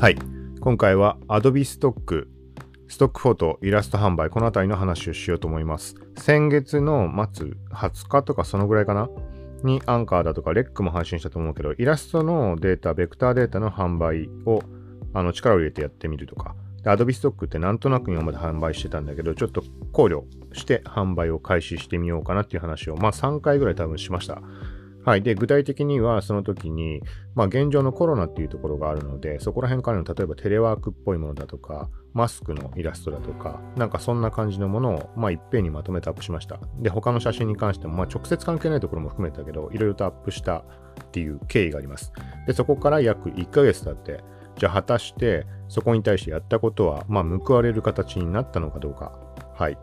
はい。今回は Adobe Stock、ストックフォト、イラスト販売、このあたりの話をしようと思います。先月の末、20日とかそのぐらいかな？にアンカーだとかレックも配信したと思うけど、イラストのデータ、ベクターデータの販売をあの力を入れてやってみるとか、Adobe Stock ってなんとなく今まで販売してたんだけど、ちょっと考慮して販売を開始してみようかなっていう話を、まあ3回ぐらい多分しました。はい。で、具体的にはその時に、まあ現状のコロナっていうところがあるので、そこら辺からの例えばテレワークっぽいものだとか、マスクのイラストだとか、なんかそんな感じのものを、まあいっぺんにまとめてアップしました。で、他の写真に関しても、まあ直接関係ないところも含めたけど、いろいろとアップしたっていう経緯があります。で、そこから約1ヶ月経って、じゃあ果たしてそこに対してやったことは、まあ報われる形になったのかどうか。はい。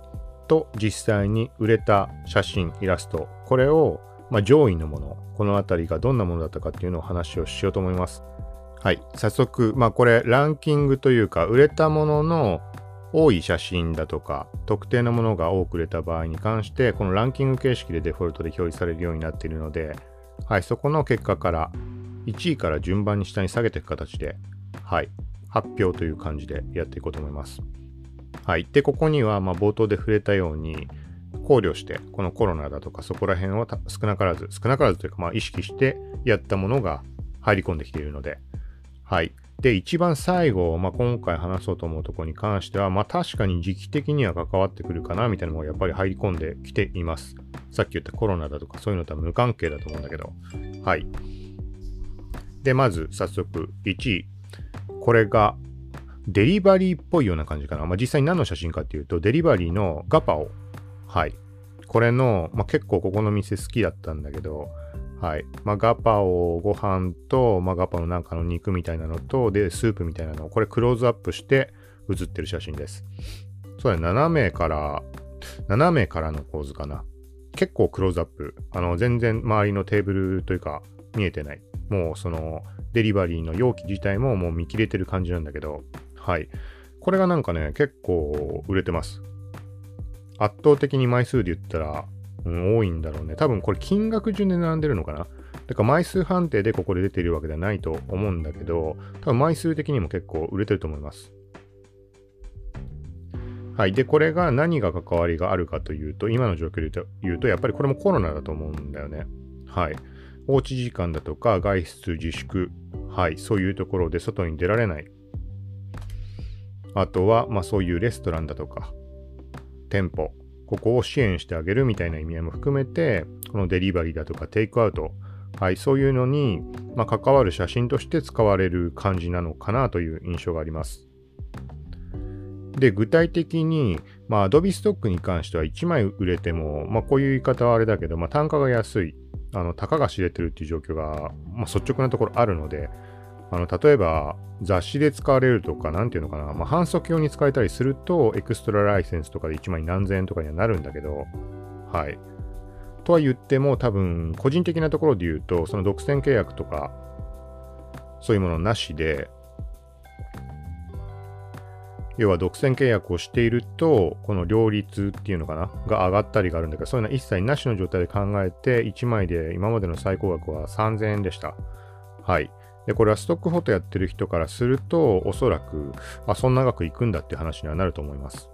と、実際に売れた写真、イラスト、これをまあ、上位のもの、このあたりがどんなものだったかっていうのを話をしようと思います。はい。早速、まあこれランキングというか、売れたものの多い写真だとか、特定のものが多く売れた場合に関して、このランキング形式でデフォルトで表示されるようになっているので、はい、そこの結果から1位から順番に下に下げていく形で、はい、発表という感じでやっていこうと思います。はい。で、ここには、まあ冒頭で触れたように、考慮して、このコロナだとかそこら辺を少なからず、少なからずというか、まあ意識してやったものが入り込んできているので、はい。で、一番最後、まあ、今回話そうと思うところに関しては、まあ、確かに時期的には関わってくるかな、みたいなのがやっぱり入り込んできています。さっき言ったコロナだとかそういうのとは無関係だと思うんだけど。はい。で、まず早速1位。これがデリバリーっぽいような感じかな。まあ、実際に何の写真かっていうと、デリバリーのガパオはい。これの、まあ、結構ここの店好きだったんだけど、はい。まあ、ガパオご飯と、まあ、ガパオのなんかの肉みたいなのと、で、スープみたいなのを、これクローズアップして写ってる写真です。そうだね、斜めから、斜めからの構図かな。結構クローズアップ。あの、全然周りのテーブルというか、見えてない。もう、その、デリバリーの容器自体ももう見切れてる感じなんだけど、はい。これがなんかね、結構売れてます。圧倒的に枚数で言ったら、うん、多いんだろうね。多分これ金額順で並んでるのかなだから枚数判定でここで出てるわけではないと思うんだけど、多分枚数的にも結構売れてると思います。はい。で、これが何が関わりがあるかというと、今の状況で言うと、やっぱりこれもコロナだと思うんだよね。はい。おうち時間だとか、外出自粛、はい。そういうところで外に出られない。あとは、まあそういうレストランだとか、店舗、ここを支援してあげるみたいな意味合いも含めて、このデリバリーだとかテイクアウト、はい、そういうのに、まあ、関わる写真として使われる感じなのかなという印象があります。で、具体的に、まあ、Adobe Stock に関しては1枚売れても、まあ、こういう言い方はあれだけど、まあ、単価が安い、あの、たかが知れてるっていう状況が、まあ、率直なところあるので、あの、例えば雑誌で使われるとか、なんていうのかな、まあ、反則用に使えたりすると、エクストラライセンスとかで1枚何千円とかにはなるんだけど、はい。とは言っても、多分、個人的なところで言うと、その独占契約とか、そういうものなしで、要は独占契約をしていると、この両立っていうのかなが上がったりがあるんだけど、そういうのは一切なしの状態で考えて、1枚で今までの最高額は3000円でした。はい。で、これはストックフォトやってる人からすると、おそらく、あ、そんな額いくんだって話にはなると思います。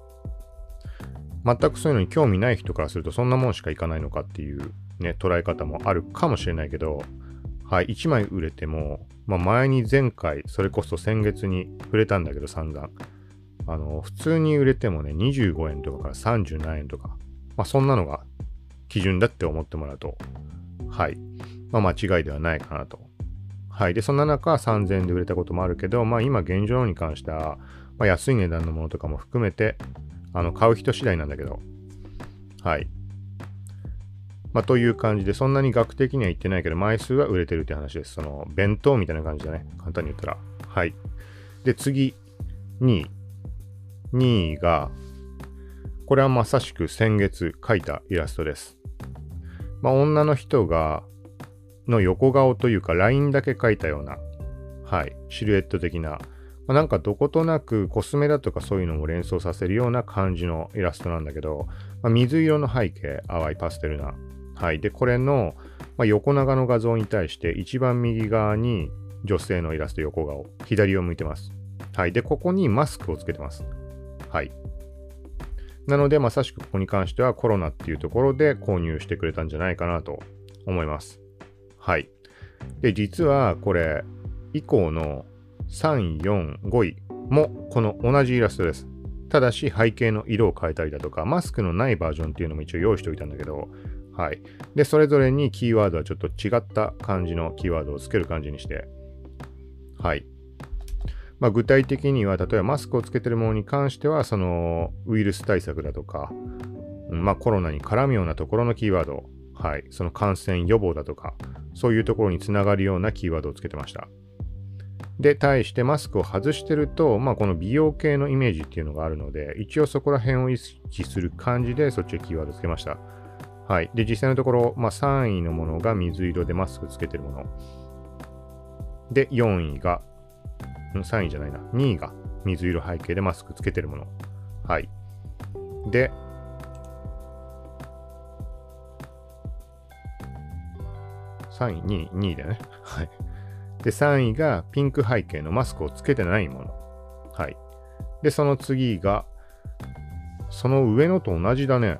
全くそういうのに興味ない人からすると、そんなもんしかいかないのかっていうね、捉え方もあるかもしれないけど、はい、1枚売れても、まあ、前に前回、それこそ先月に触れたんだけど散々、あの、普通に売れてもね、25円とかから37円とか、まあ、そんなのが基準だって思ってもらうと、はい、まあ、間違いではないかなと。はい。で、そんな中、3000円で売れたこともあるけど、まあ今現状に関しては、まあ、安い値段のものとかも含めて、あの、買う人次第なんだけど、はい。まあ、という感じで、そんなに額的には言ってないけど、枚数は売れてるって話です。その、弁当みたいな感じだね。簡単に言ったら。はい。で、次、2位。2位が、これはまさしく先月描いたイラストです。まあ、女の人が、の横顔というかラインだけ描いたような、はい、シルエット的な、まあ、なんかどことなくコスメだとかそういうのも連想させるような感じのイラストなんだけど、まあ、水色の背景、淡いパステルな。はい。で、これの、まあ、横長の画像に対して一番右側に、女性のイラスト横顔。左を向いてます。はい。で、ここにマスクをつけてます。はい。なので、まさしくここに関してはコロナっていうところで購入してくれたんじゃないかなと思います。はい。で、実はこれ、以降の3、4、5位もこの同じイラストです。ただし背景の色を変えたりだとか、マスクのないバージョンっていうのも一応用意しておいたんだけど、はい。で、それぞれにキーワードはちょっと違った感じのキーワードをつける感じにして、はい。まあ、具体的には、例えばマスクをつけてるものに関しては、そのウイルス対策だとか、まあ、コロナに絡むようなところのキーワード、はい、その感染予防だとか、そういうところにつながるようなキーワードをつけてました。で、対してマスクを外してると、まあ、この美容系のイメージっていうのがあるので、一応そこら辺を意識する感じで、そっちをキーワードつけました。はい。で、実際のところ、まあ、3位のものが水色でマスクつけてるもの。で、4位が、3位じゃないな、2位が水色背景でマスクつけてるもの。はい。で、3位、2位、2位だよね。はい。で、3位がピンク背景のマスクをつけてないもの。はい。で、その次が、その上のと同じだね。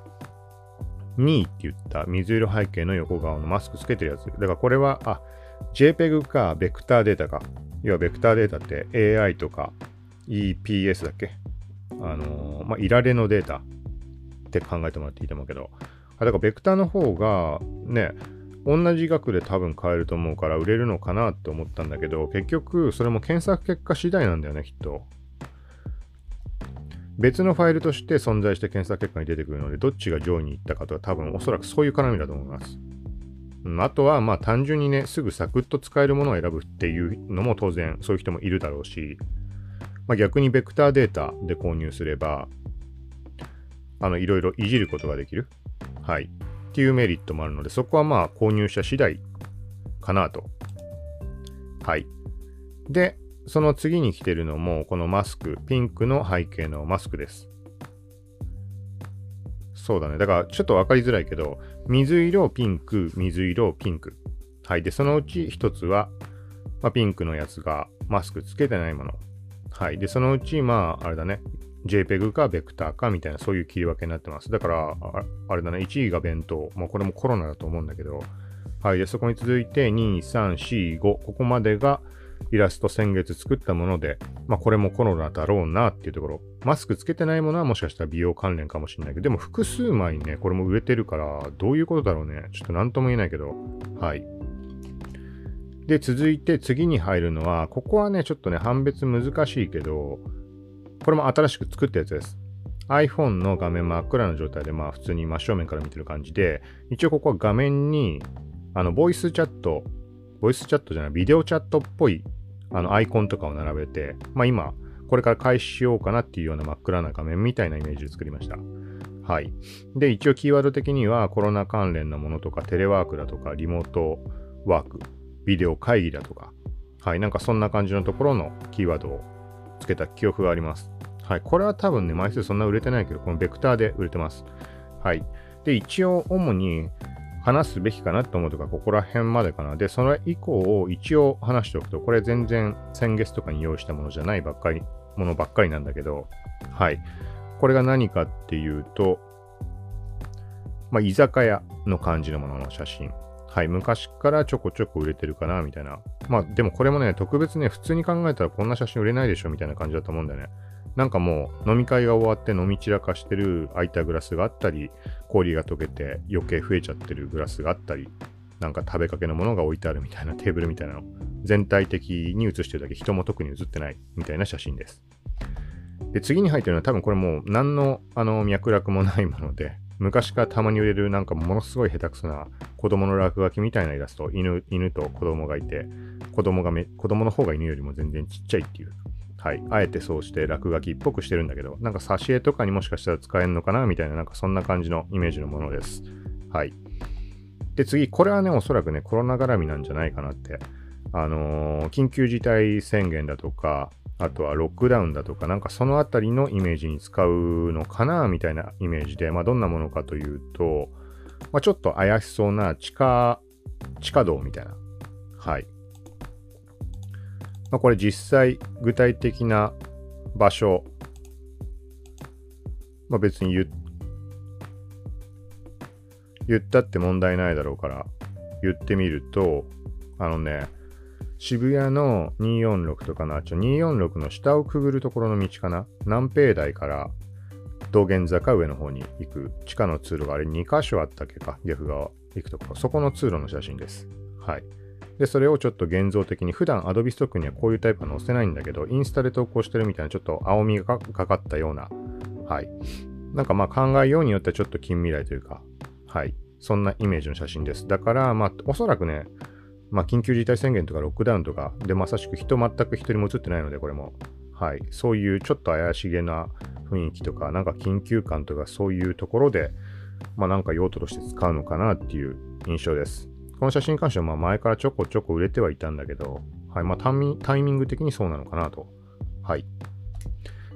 2位って言った水色背景の横側のマスクつけてるやつ。だからこれは、あ、JPEG かベクターデータか。要はベクターデータって AI とか EPS だっけ？あのー、まあ、いられのデータって考えてもらっていいと思うけど。あだからベクターの方がね、同じ額で多分買えると思うから売れるのかなって思ったんだけど、結局それも検索結果次第なんだよね、きっと。別のファイルとして存在して検索結果に出てくるので、どっちが上位に行ったかとは多分おそらくそういう絡みだと思います。あとは、まあ単純にね、すぐサクッと使えるものを選ぶっていうのも当然そういう人もいるだろうし、まあ、逆にベクターデータで購入すれば、あの、いろいろいじることができる。はい。っていうメリットもあるので、そこはまあ購入者次第かなと。はい。で、その次に来てるのも、このマスク、ピンクの背景のマスクです。そうだね。だからちょっとわかりづらいけど、水色、ピンク、水色、ピンク。はい。で、そのうち一つは、まあ、ピンクのやつがマスクつけてないもの。はい。で、そのうち、まあ、あれだね。JPEG かベクターかみたいなそういう切り分けになってます。だから、あれだね、1位が弁当。まあこれもコロナだと思うんだけど、はい。で、そこに続いて2、3、4、5。ここまでがイラスト先月作ったもので、まあこれもコロナだろうなっていうところ。マスクつけてないものはもしかしたら美容関連かもしれないけど、でも複数枚ね、これも売れてるから、どういうことだろうね。ちょっと何とも言えないけど、はい。で、続いて次に入るのは、ここはね、ちょっとね、判別難しいけど、これも新しく作ったやつです。iPhone の画面真っ暗な状態で、まあ普通に真正面から見てる感じで、一応ここは画面に、あの、ボイスチャット、ボイスチャットじゃない、ビデオチャットっぽい、あの、アイコンとかを並べて、まあ今、これから開始しようかなっていうような真っ暗な画面みたいなイメージで作りました。はい。で、一応キーワード的にはコロナ関連のものとか、テレワークだとか、リモートワーク、ビデオ会議だとか、はい、なんかそんな感じのところのキーワードをつけた記憶があります。はい。これは多分ね、枚数そんな売れてないけど、このベクターで売れてます。はい。で、一応、主に話すべきかなと思うとか、ここら辺までかな。で、それ以降を一応話しておくと、これ全然先月とかに用意したものじゃないばっかり、ものばっかりなんだけど、はい。これが何かっていうと、まあ、居酒屋の感じのものの写真。はい、昔からちょこちょこ売れてるかな、みたいな。まあ、でもこれもね、特別ね、普通に考えたらこんな写真売れないでしょ、みたいな感じだと思うんだよね。なんかもう飲み会が終わって飲み散らかしてる空いたグラスがあったり、氷が溶けて余計増えちゃってるグラスがあったり、なんか食べかけのものが置いてあるみたいなテーブルみたいなの、全体的に写してるだけ人も特に写ってないみたいな写真です。で、次に入ってるのは多分これもう何のあの脈絡もないもので、昔からたまに売れるなんかものすごい下手くそな子供の落書きみたいなイラスト、犬犬と子供がいて、子供がめ子供の方が犬よりも全然ちっちゃいっていうはい。あえてそうして落書きっぽくしてるんだけど、なんか挿絵とかにもしかしたら使えるのかなみたいな、なんかそんな感じのイメージのものです。はい。で、次、これはね、おそらくね、コロナ絡みなんじゃないかなって。あのー、緊急事態宣言だとか、あとはロックダウンだとか、なんかそのあたりのイメージに使うのかなみたいなイメージで、まあどんなものかというと、まあちょっと怪しそうな地下、地下道みたいな。はい。まあ、これ実際具体的な場所、まあ、別に言言ったって問題ないだろうから言ってみると、あのね、渋谷の246とかな、ちょ、246の下をくぐるところの道かな？南平台から道玄坂上の方に行く地下の通路があれ2箇所あったっけか、岐阜川行くところ。そこの通路の写真です。はい。で、それをちょっと現像的に、普段 Adobe Stock にはこういうタイプは載せないんだけど、インスタで投稿してるみたいなちょっと青みがかかったような、はい。なんかまあ考えようによってはちょっと近未来というか、はい。そんなイメージの写真です。だから、まあ、おそらくね、まあ、緊急事態宣言とかロックダウンとかでまさしく人全く一人も映ってないので、これも。はい。そういうちょっと怪しげな雰囲気とか、なんか緊急感とかそういうところで、まあなんか用途として使うのかなっていう印象です。この写真に関してはま前からちょこちょこ売れてはいたんだけど、はい。まあタイミング的にそうなのかなと。はい。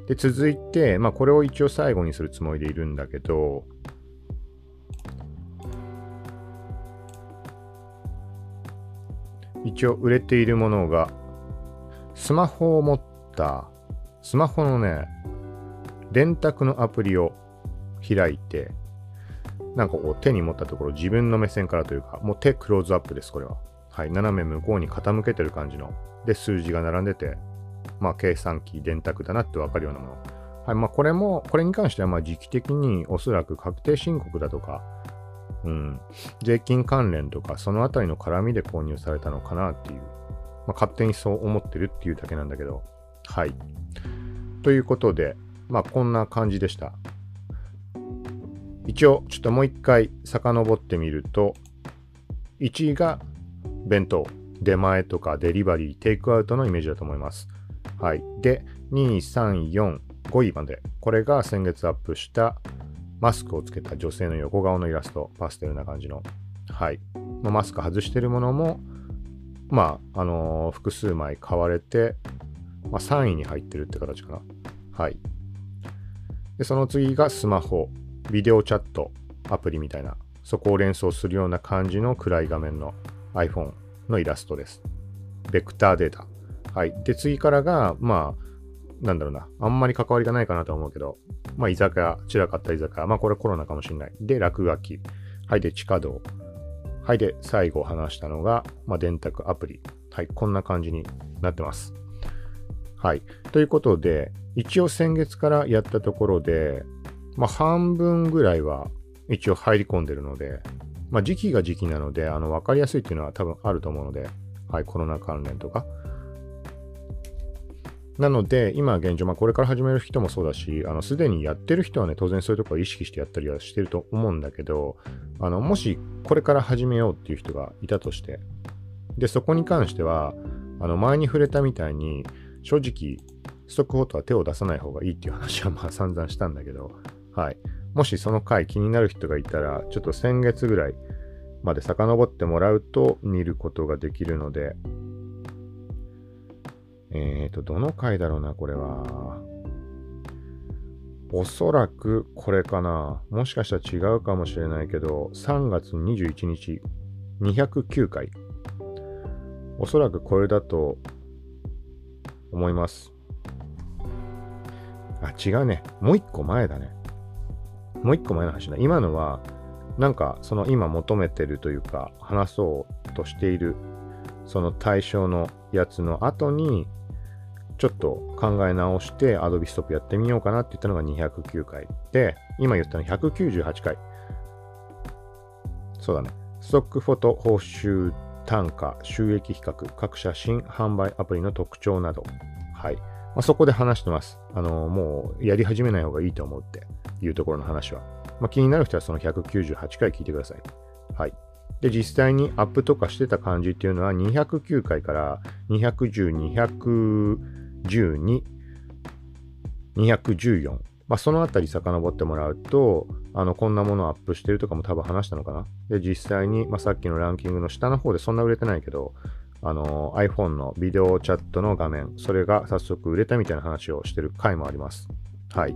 で、続いて、まあこれを一応最後にするつもりでいるんだけど、一応売れているものが、スマホを持った、スマホのね、電卓のアプリを開いて、なんかこう手に持ったところ自分の目線からというか、もう手クローズアップです、これは。はい、斜め向こうに傾けてる感じの。で、数字が並んでて、まあ計算機、電卓だなってわかるようなもの。はい、まあこれも、これに関してはまあ時期的におそらく確定申告だとか、うん、税金関連とか、そのあたりの絡みで購入されたのかなっていう、まあ、勝手にそう思ってるっていうだけなんだけど、はい。ということで、まあ、こんな感じでした。一応、ちょっともう一回遡ってみると、1位が弁当、出前とかデリバリー、テイクアウトのイメージだと思います。はい。で、2、3、4、5位まで。これが先月アップしたマスクをつけた女性の横顔のイラスト、パステルな感じの。はい。マスク外してるものも、まあ、あのー、複数枚買われて、まあ、3位に入ってるって形かな。はい。で、その次がスマホ、ビデオチャット、アプリみたいな、そこを連想するような感じの暗い画面の iPhone のイラストです。ベクターデータ。はい。で、次からが、まあ、なんだろうな、あんまり関わりがないかなと思うけど、まあ、居酒屋、散らかった居酒屋、まあ、これコロナかもしれない。で、落書き。はい、で、地下道。はい、で、最後話したのが、まあ、電卓アプリ。はい、こんな感じになってます。はい。ということで、一応先月からやったところで、まあ、半分ぐらいは一応入り込んでるので、まあ、時期が時期なので、あの、わかりやすいっていうのは多分あると思うので、はい、コロナ関連とか。なので、今現状、まあ、これから始める人もそうだし、あの、すでにやってる人はね、当然そういうところを意識してやったりはしてると思うんだけど、あの、もしこれから始めようっていう人がいたとして、で、そこに関しては、あの、前に触れたみたいに、正直、ストックフォトは手を出さない方がいいっていう話はまあ散々したんだけど、はい。もしその回気になる人がいたら、ちょっと先月ぐらいまで遡ってもらうと見ることができるので、えっ、ー、と、どの回だろうな、これは。おそらくこれかな。もしかしたら違うかもしれないけど、3月21日、209回。おそらくこれだと思います。あ、違うね。もう一個前だね。もう一個前の話だ。今のは、なんか、その今求めてるというか、話そうとしている、その対象のやつの後に、ちょっと考え直して Adobe Stop やってみようかなって言ったのが209回。で、今言ったの198回。そうだね。ストックフォト報酬単価、収益比較、各写真販売アプリの特徴など。はい。まあ、そこで話してます。あの、もうやり始めない方がいいと思うっていうところの話は。まあ、気になる人はその198回聞いてください。はい。で、実際にアップとかしてた感じっていうのは209回から210、212、214。まあ、そのあたり遡ってもらうと、あの、こんなものアップしてるとかも多分話したのかな。で、実際に、まあ、さっきのランキングの下の方でそんな売れてないけど、あの、iPhone のビデオチャットの画面、それが早速売れたみたいな話をしてる回もあります。はい。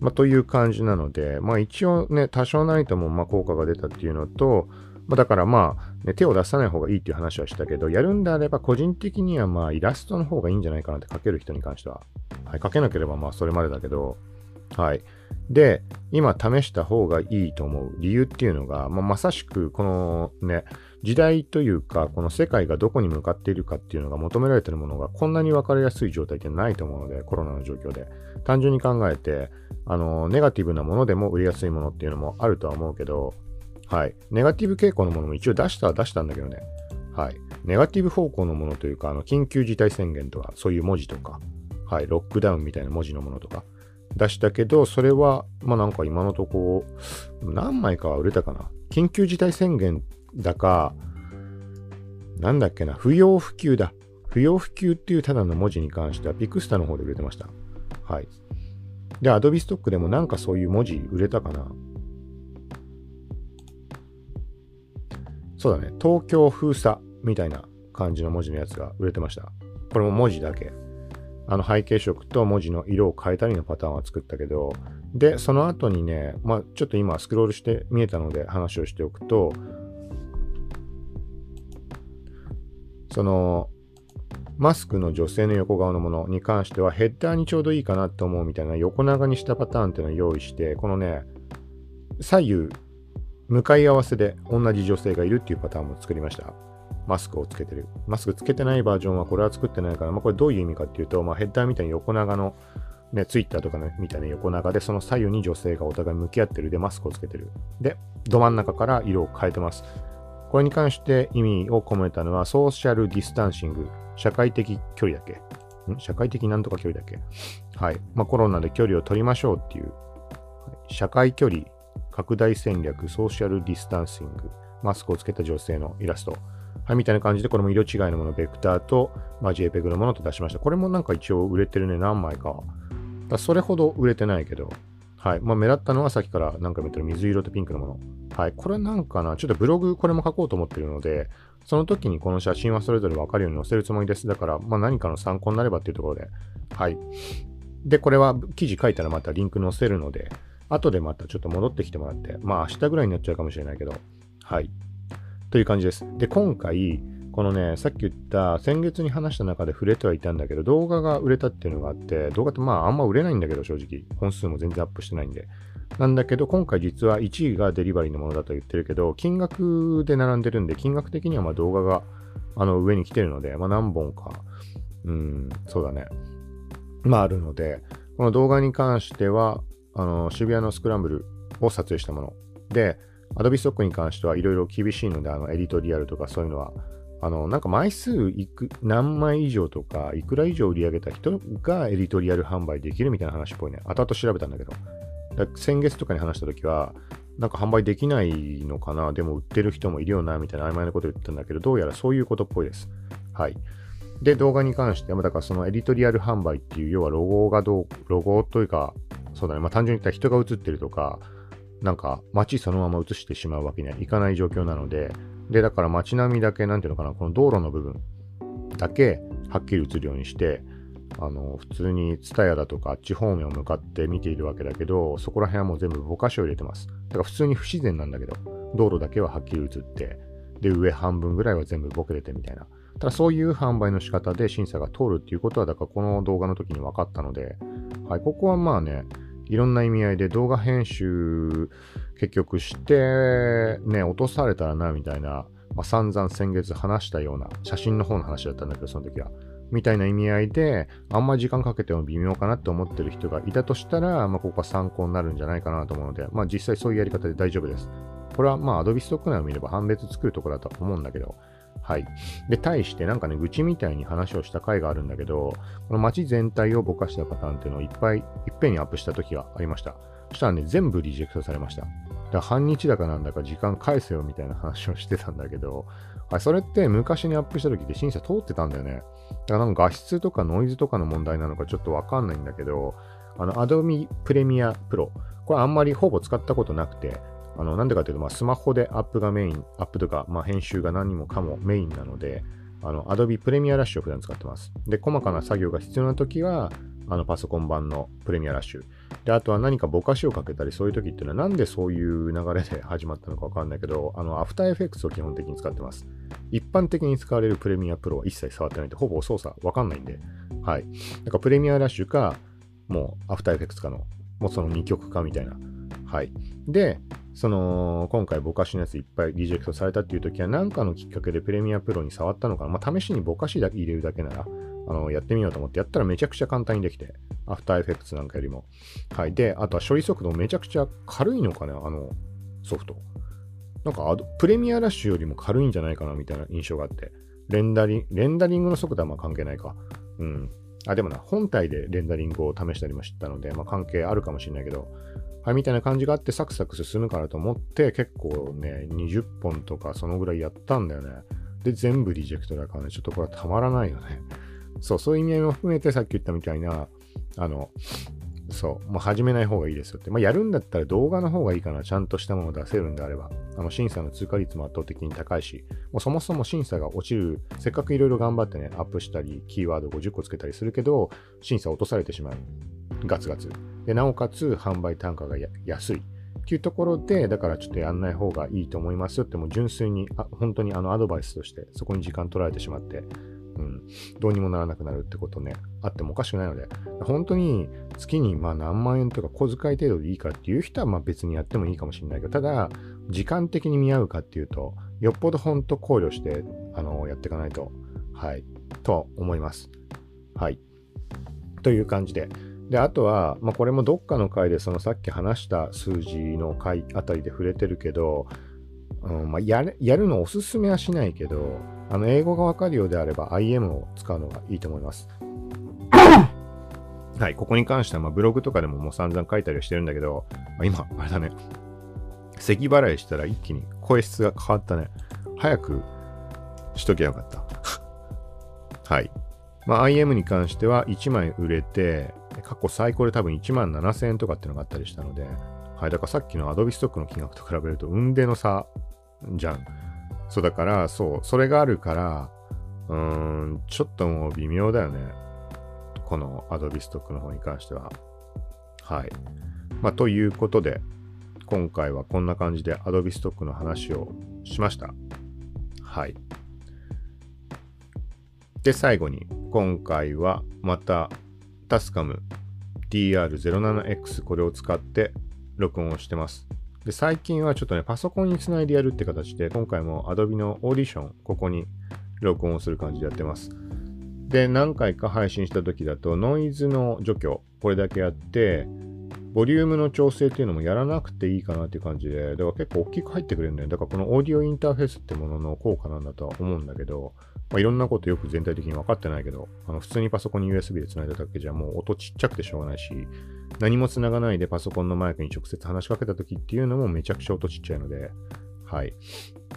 まあ、という感じなので、まあ、一応ね、多少なりともま効果が出たっていうのと、まあ、だからまあ、ね、手を出さない方がいいっていう話はしたけど、やるんであれば個人的にはまあイラストの方がいいんじゃないかなって描ける人に関しては。はい、描けなければまあそれまでだけど、はい。で、今試した方がいいと思う理由っていうのが、まあ、まさしくこのね、時代というか、この世界がどこに向かっているかっていうのが求められているものがこんなに分かりやすい状態ってないと思うので、コロナの状況で。単純に考えて、あの、ネガティブなものでも売りやすいものっていうのもあるとは思うけど、はい。ネガティブ傾向のものも一応出したは出したんだけどね。はい。ネガティブ方向のものというか、あの、緊急事態宣言とか、そういう文字とか、はい。ロックダウンみたいな文字のものとか、出したけど、それは、まあなんか今のとこ、何枚かは売れたかな。緊急事態宣言だか、なんだっけな、不要不急だ。不要不急っていうただの文字に関しては、ピクスタの方で売れてました。はい。で、アドビストックでもなんかそういう文字売れたかな。そうだね、東京封鎖みたいな感じの文字のやつが売れてました。これも文字だけ。あの背景色と文字の色を変えたりのパターンは作ったけど、で、その後にね、まあちょっと今スクロールして見えたので話をしておくと、その、マスクの女性の横側のものに関してはヘッダーにちょうどいいかなと思うみたいな横長にしたパターンっていうのを用意して、このね、左右向かい合わせで同じ女性がいるっていうパターンも作りました。マスクをつけてる。マスクつけてないバージョンはこれは作ってないから、まあ、これどういう意味かっていうと、まあ、ヘッダーみたいに横長の、ね、ツイッターとか、ね、みたいな横長で、その左右に女性がお互い向き合ってるで、マスクをつけてる。で、ど真ん中から色を変えてます。これに関して意味を込めたのは、ソーシャルディスタンシング、社会的距離だっけ社会的なんとか距離だっけ。はい。まあ、コロナで距離を取りましょうっていう、社会距離拡大戦略、ソーシャルディスタンシング、マスクをつけた女性のイラスト。はい、みたいな感じで、これも色違いのもの、ベクターと、まあ、JPEG のものと出しました。これもなんか一応売れてるね、何枚か。だそれほど売れてないけど、はい。まあ、目立ったのはさっきから何回も言ってる水色とピンクのもの。はい。これなんかな、ちょっとブログこれも書こうと思ってるので、その時にこの写真はそれぞれわかるように載せるつもりです。だから、まあ、何かの参考になればっていうところで。はい。で、これは記事書いたらまたリンク載せるので、後でまたちょっと戻ってきてもらって、まあ明日ぐらいになっちゃうかもしれないけど、はい。という感じです。で、今回、このね、さっき言った先月に話した中で触れてはいたんだけど、動画が売れたっていうのがあって、動画ってまああんま売れないんだけど、正直。本数も全然アップしてないんで。なんだけど、今回実は1位がデリバリーのものだと言ってるけど、金額で並んでるんで、金額的にはま動画があの上に来てるので、まあ何本か、うん、そうだね。まああるので、この動画に関しては、あの渋谷のスクランブルを撮影したもの。で、Adobe Stock に関してはいろいろ厳しいので、あのエディトリアルとかそういうのはあの、なんか枚数いく、何枚以上とか、いくら以上売り上げた人がエディトリアル販売できるみたいな話っぽいね。後々調べたんだけど。先月とかに話したときは、なんか販売できないのかな、でも売ってる人もいるよな、みたいな曖昧なこと言ったんだけど、どうやらそういうことっぽいです。はい。で、動画に関しては、だからそのエディトリアル販売っていう、要はロゴがどう、ロゴというか、そうだね、まあ単純に言ったら人が映ってるとか、なんか街そのまま映してしまうわけにはいかない状況なので、で、だから街並みだけ、なんていうのかな、この道路の部分だけはっきり映るようにして、あの、普通にツタヤだとかあっち方面を向かって見ているわけだけど、そこら辺はもう全部ぼかしを入れてます。だから普通に不自然なんだけど、道路だけははっきり映って、で、上半分ぐらいは全部ボケれてみたいな。ただそういう販売の仕方で審査が通るっていうことは、だからこの動画の時に分かったので、はい、ここはまあね、いろんな意味合いで動画編集結局してね、落とされたらなみたいな、まあ、散々先月話したような写真の方の話だったんだけど、その時は。みたいな意味合いで、あんまり時間かけても微妙かなって思ってる人がいたとしたら、まあ、ここは参考になるんじゃないかなと思うので、まあ、実際そういうやり方で大丈夫です。これはまあ Adobe Stock 内を見れば判別作るところだと思うんだけど、はい。で、対してなんかね、愚痴みたいに話をした回があるんだけど、この街全体をぼかしたパターンっていうのをいっぱい、いっぺんにアップした時がありました。そしたらね、全部リジェクトされました。だ半日だかなんだか時間返せよみたいな話をしてたんだけど、はい、それって昔にアップした時って審査通ってたんだよね。だからなんか画質とかノイズとかの問題なのかちょっとわかんないんだけど、あの Adobe Premiere Pro、これあんまりほぼ使ったことなくて、あの、なんでかというと、まあ、スマホでアップがメイン、アップとか、まあ、編集が何もかもメインなので、あの、Adobe Premiere Rush を普段使ってます。で、細かな作業が必要な時は、あの、パソコン版のプレミアラッシュ。で、あとは何かぼかしをかけたり、そういう時っていうのは、なんでそういう流れで始まったのかわかんないけど、あの、アフターエフェクツを基本的に使ってます。一般的に使われるプレミアプロは一切触ってないんで、ほぼ操作わかんないんで、はい。だからプレミアラッシュか、もうアフターエフェクツかの、もうその2曲かみたいな。はい。で、その、今回ぼかしのやついっぱいリジェクトされたっていう時は何かのきっかけでプレミアプロに触ったのかな。まあ、試しにぼかしだけ入れるだけなら、あの、やってみようと思ってやったらめちゃくちゃ簡単にできて、アフターエフェクツなんかよりも。はい。で、あとは処理速度めちゃくちゃ軽いのかな、あのソフト。なんかプレミアラッシュよりも軽いんじゃないかなみたいな印象があって、レンダリング、レンダリングの速度はまあ関係ないか。うん。あ、でもな、本体でレンダリングを試したりもしたので、まあ関係あるかもしれないけど、はい、みたいな感じがあってサクサク進むからと思って、結構ね、20本とかそのぐらいやったんだよね。で、全部リジェクトだからね、ちょっとこれはたまらないよね。そう、そういう意味合いも含めてさっき言ったみたいな、あの、そう、もう始めない方がいいですよって。まあ、やるんだったら動画の方がいいかな。ちゃんとしたものを出せるんであれば。あの、審査の通過率も圧倒的に高いし、もうそもそも審査が落ちる、せっかくいろいろ頑張ってね、アップしたり、キーワード50個つけたりするけど、審査落とされてしまう。ガツガツ。で、なおかつ販売単価が安い。っていうところで、だからちょっとやんない方がいいと思いますよって、もう純粋に、あ本当にあのアドバイスとして、そこに時間取られてしまって、うん、どうにもならなくなるってことね、あってもおかしくないので、本当に月にまあ何万円とか小遣い程度でいいかっていう人はまあ別にやってもいいかもしれないけど、ただ、時間的に見合うかっていうと、よっぽど本当考慮して、あの、やっていかないと、はい、と思います。はい。という感じで。で、あとは、まあ、これもどっかの回で、そのさっき話した数字の回あたりで触れてるけど、うんまあ、やるやるのおすすめはしないけど、あの英語がわかるようであれば IM を使うのがいいと思います。はい、ここに関してはまブログとかでももう散々書いたりしてるんだけど、まあ、今、あれだね、咳払いしたら一気に声質が変わったね。早くしときゃよかった。はい。まあ、IM に関しては1枚売れて、過去最高で多分1万7000円とかっていうのがあったりしたので、はい、だからさっきの Adobe ストックの金額と比べると、運での差じゃん。そうだから、そう、それがあるから、うーん、ちょっともう微妙だよね。この Adobe ストックの方に関しては。はい。まあ、ということで、今回はこんな感じで Adobe ストックの話をしました。はい。で、最後に、今回はまたタスカム DR07X これを使って録音をしてます。で、最近はちょっとね、パソコンにつないでやるって形で、今回も Adobe のオーディション、ここに録音をする感じでやってます。で、何回か配信した時だと、ノイズの除去、これだけやって、ボリュームの調整っていうのもやらなくていいかなっていう感じで、だから結構大きく入ってくれるんだよ。だからこのオーディオインターフェースってものの効果なんだとは思うんだけど、まあ、いろんなことよく全体的に分かってないけど、あの普通にパソコンに USB で繋いだだけじゃもう音ちっちゃくてしょうがないし、何も繋がないでパソコンのマイクに直接話しかけた時っていうのもめちゃくちゃ音ちっちゃいので、はい。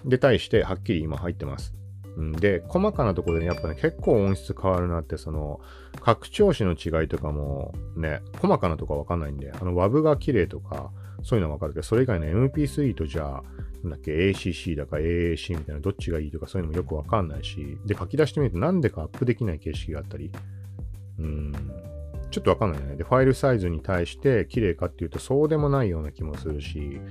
で、対してはっきり今入ってます。ん、で、細かなところでね、やっぱね、結構音質変わるなって、その、拡張子の違いとかもね、細かなとこはわかんないんで、あの WAV が綺麗とか、そういうのはわかるけど、それ以外の MP3 とじゃあ、なんだっけ、ACC だか AAC みたいなどっちがいいとかそういうのもよくわかんないし、で、書き出してみるとなんでかアップできない形式があったり、うん、ちょっとわかんないよね。で、ファイルサイズに対して綺麗かっていうとそうでもないような気もするし、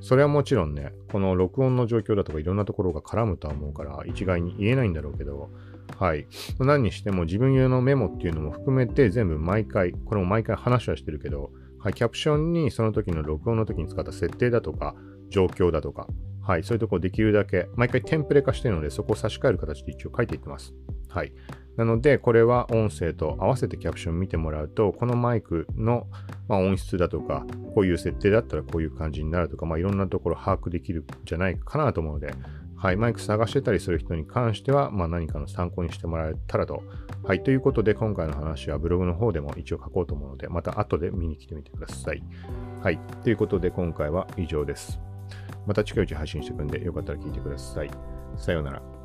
それはもちろんね、この録音の状況だとかいろんなところが絡むとは思うから、一概に言えないんだろうけど、はい。何にしても自分用のメモっていうのも含めて全部毎回、これも毎回話はしてるけど、はい、キャプションにその時の録音の時に使った設定だとか、状況だとか、はい、そういうところできるだけ、毎回テンプレ化しているので、そこを差し替える形で一応書いていってます。はい。なので、これは音声と合わせてキャプション見てもらうと、このマイクの、ま音質だとか、こういう設定だったらこういう感じになるとか、まあ、いろんなところ把握できるんじゃないかなと思うので、はい、マイク探してたりする人に関しては、まあ、何かの参考にしてもらえたらと。はい、ということで、今回の話はブログの方でも一応書こうと思うので、また後で見に来てみてください。はい、ということで、今回は以上です。また近いうち配信していくんで、よかったら聞いてください。さようなら。